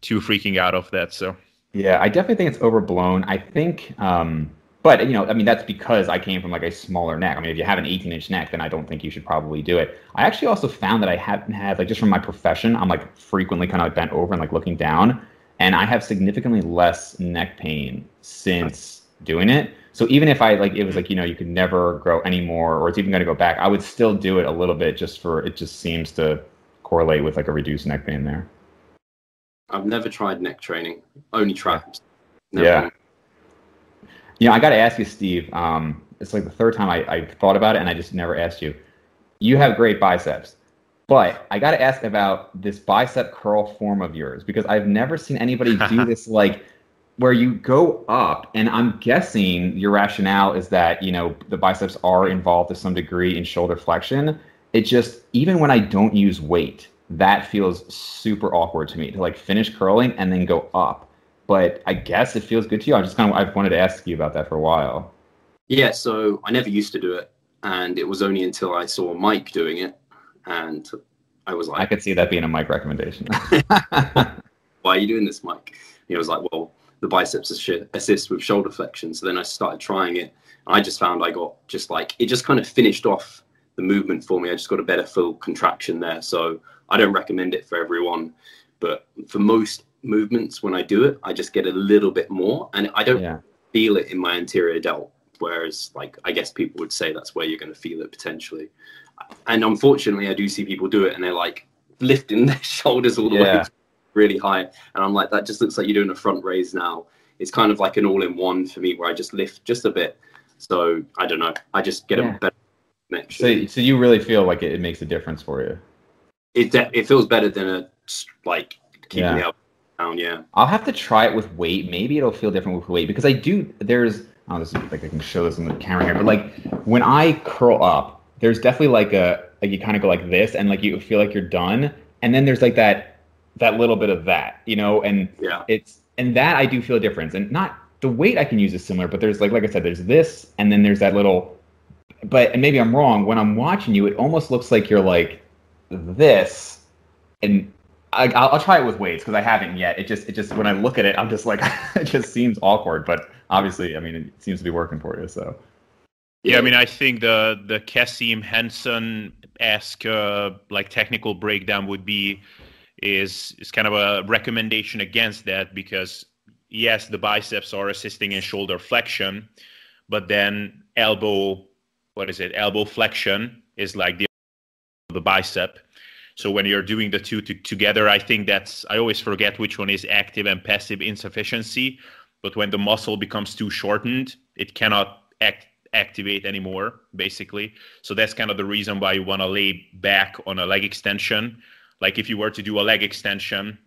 too freaking out of that. So yeah, I definitely think it's overblown. I think, um, but you know, I mean, that's because I came from like a smaller neck. I mean, if you have an 18 inch neck, then I don't think you should probably do it. I actually also found that I haven't had like just from my profession, I'm like frequently kind of like bent over and like looking down, and I have significantly less neck pain since doing it. So even if I like, it was like you know, you could never grow anymore, or it's even going to go back, I would still do it a little bit just for it. Just seems to correlate with like a reduced neck pain there. I've never tried neck training, only traps. Never. Yeah. You know, I got to ask you, Steve. Um, it's like the third time I, I thought about it, and I just never asked you. You have great biceps, but I got to ask about this bicep curl form of yours because I've never seen anybody *laughs* do this like where you go up and i'm guessing your rationale is that you know the biceps are involved to some degree in shoulder flexion it just even when i don't use weight that feels super awkward to me to like finish curling and then go up. But I guess it feels good to you. I just kind of I've wanted to ask you about that for a while. Yeah, so I never used to do it, and it was only until I saw Mike doing it, and I was like, I could see that being a Mike recommendation. *laughs* Why are you doing this, Mike? he was like, well, the biceps assist with shoulder flexion. So then I started trying it. I just found I got just like it just kind of finished off the movement for me. I just got a better full contraction there. So I don't recommend it for everyone, but for most movements, when I do it, I just get a little bit more, and I don't yeah. feel it in my anterior delt. Whereas, like, I guess people would say that's where you're going to feel it potentially. And unfortunately, I do see people do it, and they're like lifting *laughs* their shoulders all the yeah. way really high, and I'm like, that just looks like you're doing a front raise now. It's kind of like an all-in-one for me, where I just lift just a bit. So I don't know. I just get yeah. a better connection. So, so you really feel like it, it makes a difference for you? it it feels better than a like keeping yeah. the down. Yeah, I'll have to try it with weight. Maybe it'll feel different with weight because I do. There's oh, this is like I can show this on the camera here, but like when I curl up, there's definitely like a like you kind of go like this, and like you feel like you're done, and then there's like that that little bit of that, you know, and yeah, it's and that I do feel a difference, and not the weight I can use is similar, but there's like like I said, there's this, and then there's that little, but and maybe I'm wrong. When I'm watching you, it almost looks like you're like this, and I, will try it with weights because I haven't yet. It just, it just when I look at it, I'm just like, *laughs* it just seems awkward. But obviously, I mean, it seems to be working for you. So. Yeah, I mean, I think the the Kassem Hanson esque uh, like technical breakdown would be is is kind of a recommendation against that because yes, the biceps are assisting in shoulder flexion, but then elbow, what is it? Elbow flexion is like the the bicep. So when you're doing the two to, together, I think that's I always forget which one is active and passive insufficiency. But when the muscle becomes too shortened, it cannot act activate anymore, basically. So that's kind of the reason why you want to lay back on a leg extension. Like if you were to do a leg extension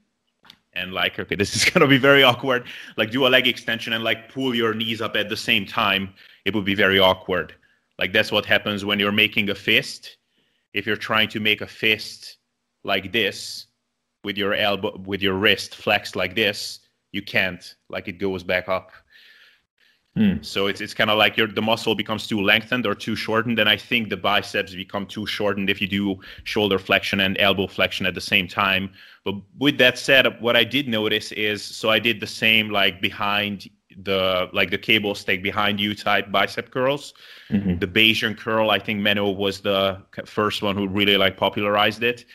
and like, okay, this is *laughs* going to be very awkward. Like do a leg extension and like pull your knees up at the same time, it would be very awkward. Like that's what happens when you're making a fist if you're trying to make a fist like this with your elbow with your wrist flexed like this you can't like it goes back up hmm. so it's, it's kind of like your the muscle becomes too lengthened or too shortened and i think the biceps become too shortened if you do shoulder flexion and elbow flexion at the same time but with that said what i did notice is so i did the same like behind the like the cable stack behind you type bicep curls. Mm-hmm. The Bayesian curl, I think Menno was the first one who really like popularized it.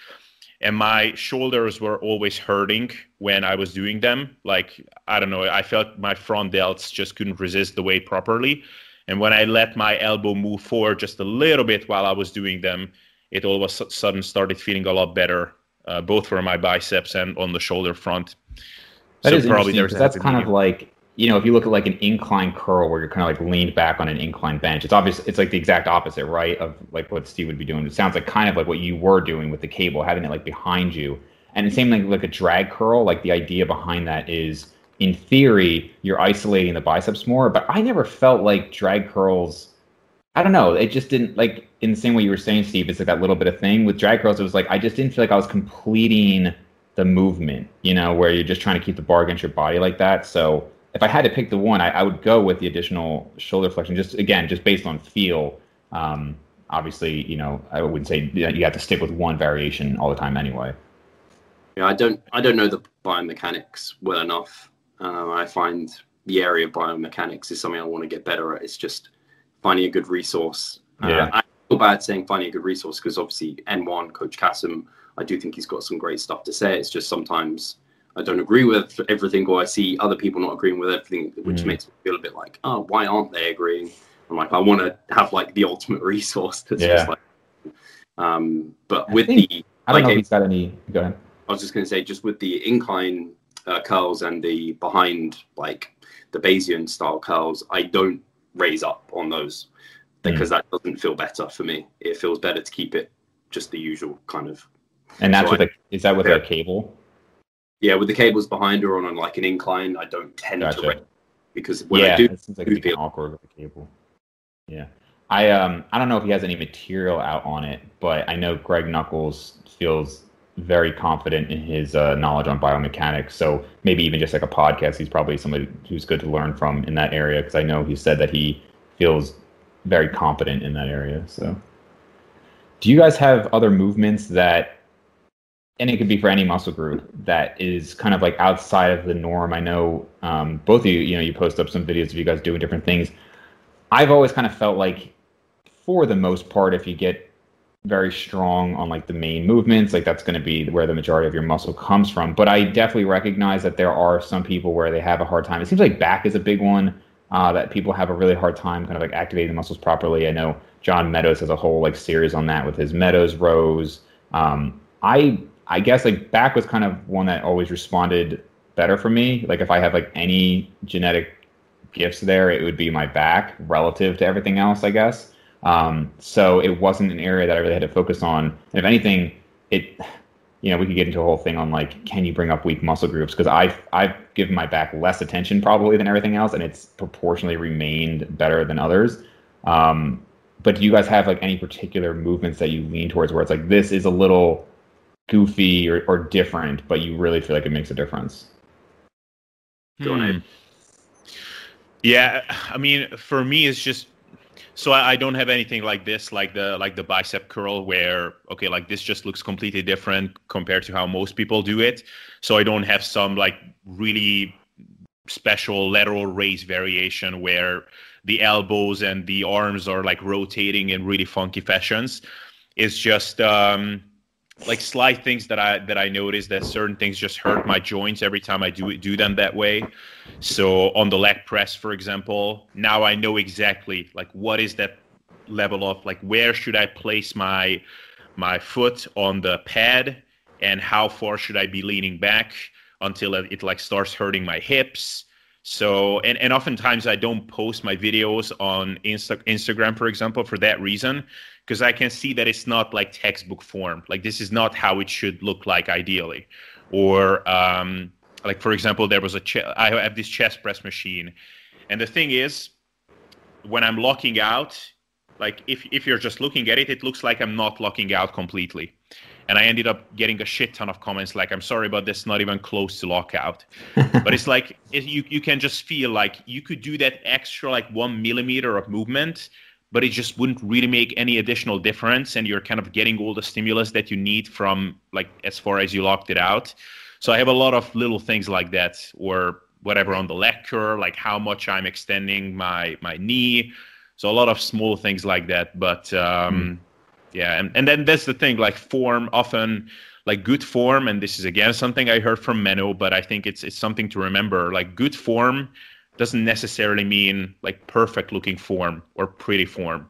And my shoulders were always hurting when I was doing them. Like I don't know, I felt my front delts just couldn't resist the weight properly. And when I let my elbow move forward just a little bit while I was doing them, it all of a sudden started feeling a lot better, uh, both for my biceps and on the shoulder front. That so is probably there's that's kind of like you know, if you look at like an incline curl where you're kind of like leaned back on an incline bench, it's obvious it's like the exact opposite, right? Of like what Steve would be doing. It sounds like kind of like what you were doing with the cable, having it like behind you. And the same thing like a drag curl, like the idea behind that is in theory, you're isolating the biceps more, but I never felt like drag curls I don't know. It just didn't like in the same way you were saying, Steve. It's like that little bit of thing with drag curls. It was like I just didn't feel like I was completing the movement, you know, where you're just trying to keep the bar against your body like that. So if I had to pick the one, I, I would go with the additional shoulder flexion. Just again, just based on feel. Um, obviously, you know, I wouldn't say you have to stick with one variation all the time anyway. Yeah, I don't, I don't know the biomechanics well enough. Uh, I find the area of biomechanics is something I want to get better at. It's just finding a good resource. Uh, yeah. Uh, I feel bad saying finding a good resource because obviously N1, Coach Kassem, I do think he's got some great stuff to say. It's just sometimes I don't agree with everything, or I see other people not agreeing with everything, which mm. makes me feel a bit like, oh, why aren't they agreeing? I'm like, I want to have like the ultimate *laughs* resource that's yeah. just like. Um, but with think, the, I don't like, know if he's got any. Go ahead. I was just going to say, just with the incline uh, curls and the behind, like the Bayesian style curls, I don't raise up on those because mm. that doesn't feel better for me. It feels better to keep it just the usual kind of. And that's so with I, a, is that with yeah. a cable? Yeah, with the cables behind or on on like an incline, I don't tend gotcha. to because when yeah, I do, it seems like it's feel, awkward with the cable. Yeah, I um I don't know if he has any material out on it, but I know Greg Nuckols feels very confident in his uh, knowledge on biomechanics. So maybe even just like a podcast, he's probably somebody who's good to learn from in that area because I know he said that he feels very confident in that area. So, do you guys have other movements that, and it could be for any muscle group that is kind of like outside of the norm? I know um, both of you, you know, you post up some videos of you guys doing different things. I've always kind of felt like, for the most part, if you get very strong on like the main movements like that's going to be where the majority of your muscle comes from but i definitely recognize that there are some people where they have a hard time it seems like back is a big one uh, that people have a really hard time kind of like activating the muscles properly i know john meadows has a whole like series on that with his meadows rows um, i i guess like back was kind of one that always responded better for me like if i have like any genetic gifts there it would be my back relative to everything else i guess um, so it wasn't an area that I really had to focus on. And if anything, it, you know, we could get into a whole thing on like, can you bring up weak muscle groups? Because I've I've given my back less attention probably than everything else, and it's proportionally remained better than others. Um, but do you guys have like any particular movements that you lean towards where it's like this is a little goofy or, or different, but you really feel like it makes a difference? Hmm. Yeah, I mean, for me, it's just so I, I, don't have anything like this, like the like the bicep curl, where okay, like this just looks completely different compared to how most people do it. So I don't have some like really special lateral raise variation where the elbows and the arms are like rotating in really funky fashions. It's just um, like slight things that I that I notice that certain things just hurt my joints every time I do do them that way. So on the leg press, for example, now I know exactly like what is that level of like where should I place my my foot on the pad and how far should I be leaning back until it, it like starts hurting my hips. So and, and oftentimes I don't post my videos on Insta- Instagram, for example, for that reason because I can see that it's not like textbook form. Like this is not how it should look like ideally. Or um, like for example, there was a I have this chest press machine, and the thing is, when I'm locking out, like if if you're just looking at it, it looks like I'm not locking out completely. And I ended up getting a shit ton of comments like, "I'm sorry, but that's not even close to lockout." *laughs* but it's like it, you you can just feel like you could do that extra like one millimeter of movement but it just wouldn't really make any additional difference and you're kind of getting all the stimulus that you need from like as far as you locked it out so i have a lot of little things like that or whatever on the leg curl like how much i'm extending my my knee so a lot of small things like that but um mm. Yeah and, and then that's the thing like form often like good form and this is again something i heard from menno but i think it's it's something to remember like good form doesn't necessarily mean like perfect looking form or pretty form.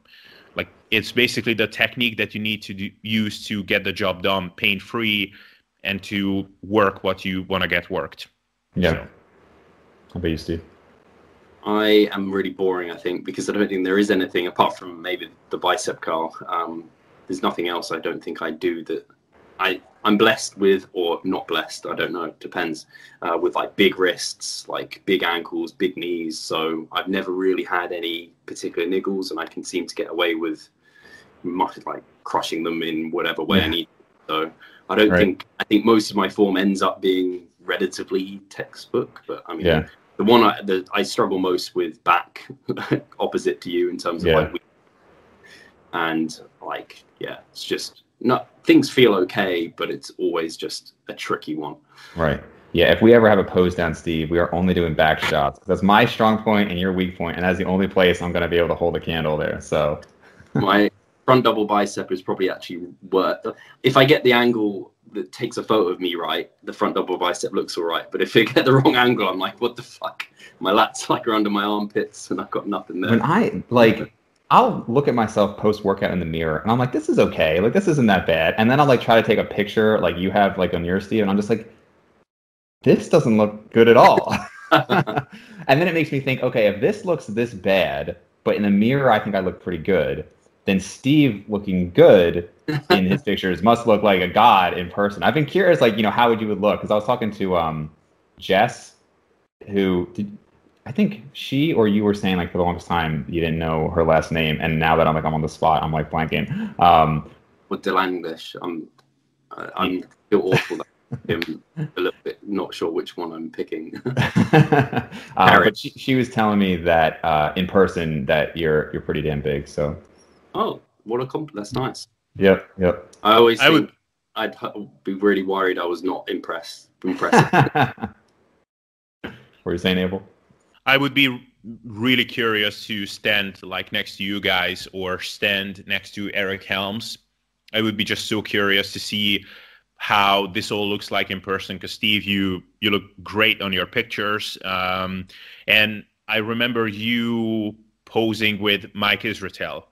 Like it's basically the technique that you need to do, use to get the job done pain free and to work what you want to get worked. Yeah. So. How about you, Steve? I am really boring, I think, because I don't think there is anything apart from maybe the bicep curl. Um, there's nothing else I don't think I do that I I'm blessed with, or not blessed, I don't know, It depends, uh, with like big wrists, like big ankles, big knees. So I've never really had any particular niggles, and I can seem to get away with much like crushing them in whatever way yeah. I need. So I don't right. think I think most of my form ends up being relatively textbook, but I mean, Yeah. the one I, the, I struggle most with back *laughs* opposite to you in terms of Yeah. like, and like, yeah, it's just not things feel okay, but it's always just a tricky one. Right. Yeah. If we ever have a pose down, Steve, we are only doing back shots. That's my strong point and your weak point, and that's the only place I'm going to be able to hold a candle there. So. *laughs* my front double bicep is probably actually worth. If I get the angle that takes a photo of me right, the front double bicep looks all right. But if I get the wrong angle, I'm like, what the fuck? My lats like are under my armpits, and I've got nothing there. when I like I'll look at myself post workout in the mirror and I'm like, this is okay. Like this isn't that bad. And then I'll like try to take a picture like you have like on your Steve, and I'm just like, this doesn't look good at all. *laughs* and then it makes me think, okay, if this looks this bad, but in the mirror I think I look pretty good, then Steve looking good in his *laughs* pictures must look like a god in person. I've been curious, like, you know, how would you would look? Because I was talking to um Jess, who did I think she or you were saying like for the longest time you didn't know her last name, and now that I'm like I'm on the spot, I'm like blanking. Um, with Delanglish, I'm I- I'm feel awful. that *laughs* I'm a little bit not sure which one I'm picking. *laughs* *laughs* uh, but she, she was telling me that uh, in person that you're you're pretty damn big. So oh, what a compliment! That's nice. yep, yep. I always I would- I'd be really worried I was not impressed. Impressive. what were you saying, Abel? I would be really curious to stand like next to you guys or stand next to Eric Helms. I would be just so curious to see how this all looks like in person. Because Steve, you you look great on your pictures, um, and I remember you posing with Mike Israetel.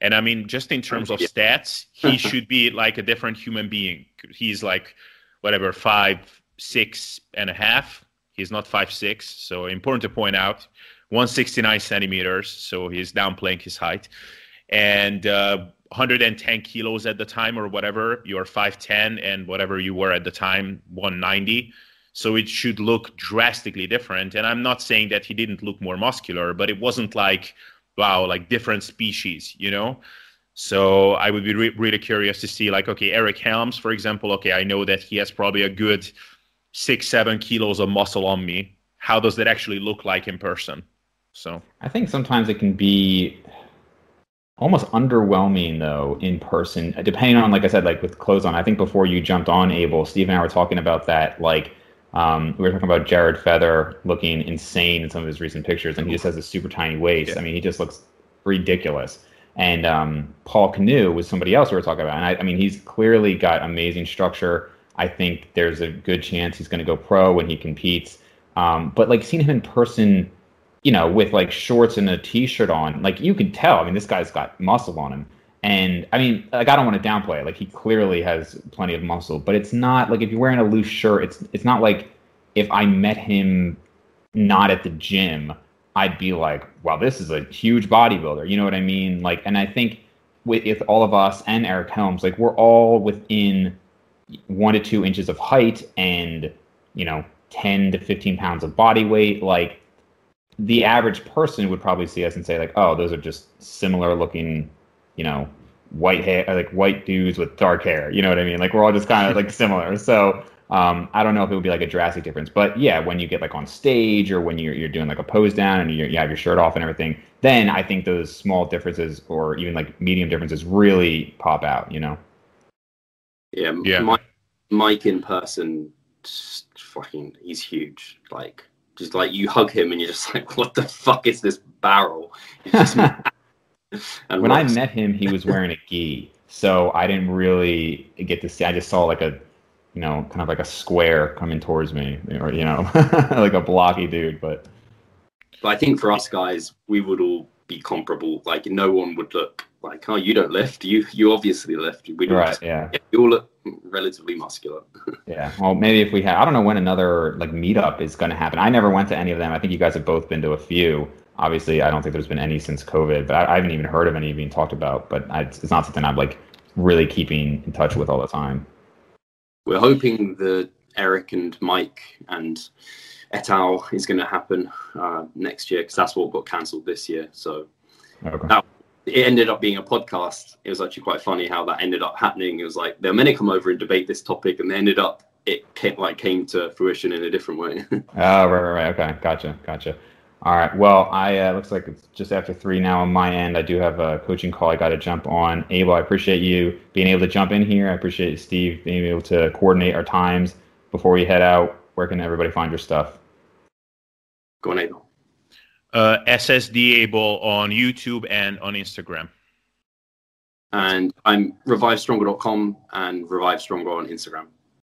And I mean, just in terms of stats, he *laughs* should be like a different human being. He's like whatever five six and a half. He's not five six, so important to point out. 169 centimeters, so he's downplaying his height, and uh, 110 kilos at the time or whatever. You're 5'10, and whatever you were at the time, 190. So it should look drastically different. And I'm not saying that he didn't look more muscular, but it wasn't like wow, like different species, you know. So I would be re- really curious to see, like, okay, Eric Helms, for example. Okay, I know that he has probably a good six, seven kilos of muscle on me. How does that actually look like in person? So I think sometimes it can be almost underwhelming though in person, depending on like I said, like with clothes on. I think before you jumped on Abel, Steve and I were talking about that. Like um, we were talking about Jared Feather looking insane in some of his recent pictures, and he just has a super tiny waist. Yeah. I mean, he just looks ridiculous. And um, Paul Canoe was somebody else we were talking about, and I, I mean, he's clearly got amazing structure. I think there's a good chance he's going to go pro when he competes. Um, but like seeing him in person, you know, with like shorts and a t-shirt on, like you can tell. I mean, this guy's got muscle on him, and I mean, like I don't want to downplay it. Like he clearly has plenty of muscle, but it's not like if you're wearing a loose shirt, it's it's not like if I met him not at the gym, I'd be like, wow, this is a huge bodybuilder. You know what I mean? Like, and I think with, with all of us and Eric Helms, like we're all within one to two inches of height and you know 10 to 15 pounds of body weight like the average person would probably see us and say like oh those are just similar looking you know white hair like white dudes with dark hair. You know what i mean? Like we're all just kind of like *laughs* similar. So um, I don't know if it would be like a drastic difference, but yeah, when you get like on stage or when you're, you're doing like a pose down and you you have your shirt off and everything, then I think those small differences or even like medium differences really pop out, you know? Yeah, Yeah. Mike, Mike in person, fucking, he's huge. Like, just like you hug him and you're just *laughs* like, what the fuck is this barrel? Just *laughs* when I met him, he was wearing a gi, so I didn't really get to see. I just saw like a, you know, kind of like a square coming towards me, or you know, *laughs* like a blocky dude. But But I think for us guys, we would all be comparable. Like, no one would look like, oh, you don't lift. You you obviously lift. We don't. right, yeah, you all look relatively muscular. *laughs* yeah. Well, maybe if we have, I don't know when another like meetup is going to happen. I never went to any of them. I think you guys have both been to a few. Obviously, I don't think there's been any since COVID, but I, I haven't even heard of any being talked about. But I, it's not something I'm like really keeping in touch with all the time. We're hoping that Eric and Mike and et al. is going to happen uh, next year because that's what got cancelled this year. So Okay. That- it ended up being a podcast. It was actually quite funny how that ended up happening. It was like they were meant to come over and debate this topic, and they ended up it came, like came to fruition in a different way. oh, *laughs* right, right, right. Okay, gotcha, gotcha. All right. Well, I uh, looks like it's just after three now on my end. I do have a coaching call. I got to jump on. Abel, I appreciate you being able to jump in here. I appreciate Steve being able to coordinate our times before we head out. Where can everybody find your stuff? Go on, Abel. Uh, SSD Abel on YouTube and on Instagram. And I'm revivestronger.com and revivestronger on Instagram.